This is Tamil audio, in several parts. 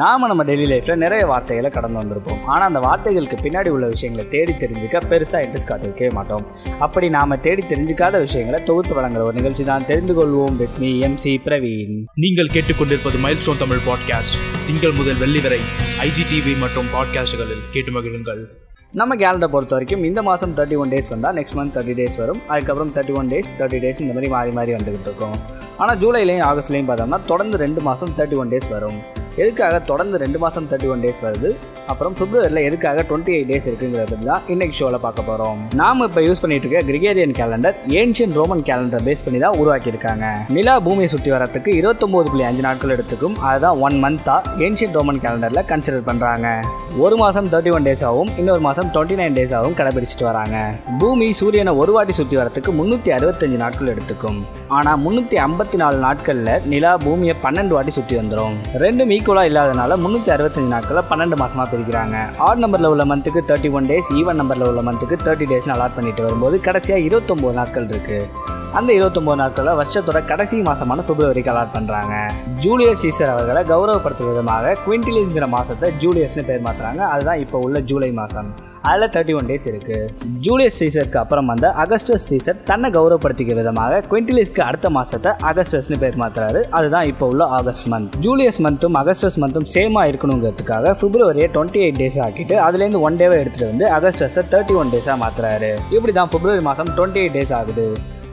நாம நம்ம டெய்லி லைஃப்பில் நிறைய வார்த்தைகளை கடந்து வந்திருப்போம். ஆனால் அந்த வார்த்தைகளுக்கு பின்னாடி உள்ள விஷயங்களை தேடி தெரிஞ்சுக்க பெருசாக இன்ட்ரெஸ்ட் காட்டிருக்கவே மாட்டோம். அப்படி நாம் தேடி தெரிஞ்சுக்காத விஷயங்களை தொகுத்து வழங்குற ஒரு நிகழ்ச்சி தான் தெரிந்து கொள்வோம் வித் மீ எம்சி பிரவீன் நீங்கள் கேட்டுக்கொண்டிருப்பது மைல்ஸ்டோன் தமிழ் பாட்காஸ்ட் திங்கள் முதல் வெள்ளி வரை ஐஜிடிவி மற்றும் பாட்காஸ்டுகளில் கேட்டு மகிழுங்கள். நம்ம கேலண்டரை பொறுத்த வரைக்கும் இந்த மாதம் தேர்ட்டி ஒன் டேஸ் வந்தால் நெக்ஸ்ட் மந்த் தேர்ட்டி டேஸ் வரும். அதுக்கப்புறம் thirty one days thirty days இந்த மாதிரி மாறி மாறி வந்துகிட்டு இருக்கும். ஆனால் ஜூலைலையும் ஆகஸ்ட்லையும் பார்த்தோம்னா தொடர்ந்து ரெண்டு மாதம் தேர்ட்டி ஒன் டேஸ் வரும். எதுக்காக தொடர்ந்து ரெண்டு மாதம் தேர்ட்டி ஒன் டேஸ் வருது? அப்புறம் பிப்ரவரியில் எதுக்காக டுவெண்ட்டி எயிட் டேஸ் இருக்குங்கிறது தான் இன்னைக்கு ஷோவில் பார்க்க போகிறோம் நாம் இப்போ யூஸ் பண்ணிட்டு இருக்க Gregorian calendar ancient Roman calendar base பண்ணி தான் உருவாக்கியிருக்காங்க. நிலா பூமியை சுற்றி வரத்துக்கு இருபத்தொம்போது புள்ளி அஞ்சு நாட்கள் எடுத்துக்கும். அதுதான் ஒன் மந்த்தாக ஏன்ஷியன் ரோமன் கேலண்டரில் கன்சிடர் பண்ணுறாங்க ஒரு மாதம் தேர்ட்டி ஒன் டேஸ் ஆகும் இன்னொரு மாதம் டுவெண்ட்டி நைன் டேஸ் ஆகும் கடைபிடிச்சிட்டு வராங்க. பூமி சூரியனை ஒரு வாட்டி சுற்றி வரத்துக்கு முந்நூற்றி அறுபத்தஞ்சு நாட்கள் எடுத்துக்கும். ஆனால் முந்நூற்றி ஐம்பத்தி நாலு நாட்களில் நிலா பூமியை பன்னெண்டு வாட்டி சுற்றி வந்துடும் ரெண்டும் ஈக்குவலாக இல்லாதனால முந்நூற்றி அறுபத்தஞ்சு நாட்களை பன்னெண்டு மாதமாக பிரிக்கிறாங்க. ஆட் நம்பரில் உள்ள மந்த்துக்கு தேர்ட்டி ஒன் டேஸ் ஈவன் நம்பரில் உள்ள மந்த்துக்கு தேர்ட்டி டேஸ்னு அலாட் பண்ணிட்டு வரும்போது கடைசியாக இருபத்தொம்போது நாட்கள் இருக்குது அந்த இருபத்தொம்போது நாட்களில் வருஷத்தோட கடைசி மாசமான பிப்ரவரிக்கு அலாட் பண்ணுறாங்க ஜூலியஸ் சீசர் அவர்களை கௌரவப்படுத்தும் விதமாக குவிண்டிலிஸ்ங்கிற மாதத்தை ஜூலியஸ்னு பேர் மாற்றுறாங்க அதுதான் இப்போ உள்ள ஜூலை மாதம் அதில் தேர்ட்டி ஒன் டேஸ் இருக்குது ஜூலியஸ் சீசருக்கு அப்புறம் வந்த அகஸ்டஸ் சீசர் தன்னை கௌரவப்படுத்திக்க விதமாக குவிண்டிலிஸ்க்கு அடுத்த மாதத்தை அகஸ்டஸ்னு பேர் மாற்றுறாரு அதுதான் இப்போ உள்ள ஆகஸ்ட் மந்த் ஜூலியஸ் மந்த்தும் அகஸ்டஸ் மந்த்தும் சேமாக இருக்கணுங்கிறதுக்காக பிப்ரவரியை டுவெண்ட்டி எயிட் டேஸ் ஆக்கிட்டு அதுலேருந்து ஒன் டேவை எடுத்துகிட்டு வந்து அகஸ்டஸை தேர்ட்டி ஒன் டேஸாக மாற்றுறாரு இப்படி தான் பிப்ரவரி மாதம் டுவெண்ட்டி எயிட் டேஸ் ஆகுது.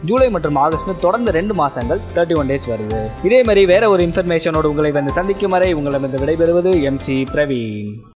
ஜூலை மற்றும் ஆகஸ்ட் தொடர்ந்து ரெண்டு மாசங்கள் தேர்ட்டி ஒன் டேஸ் வருது. இதே மாதிரி வேற ஒரு இன்ஃபர்மேஷனோடு உங்களை வந்து சந்திக்கும் வரை உங்களிடம் விடைபெறுவது எம்சி பிரவீன்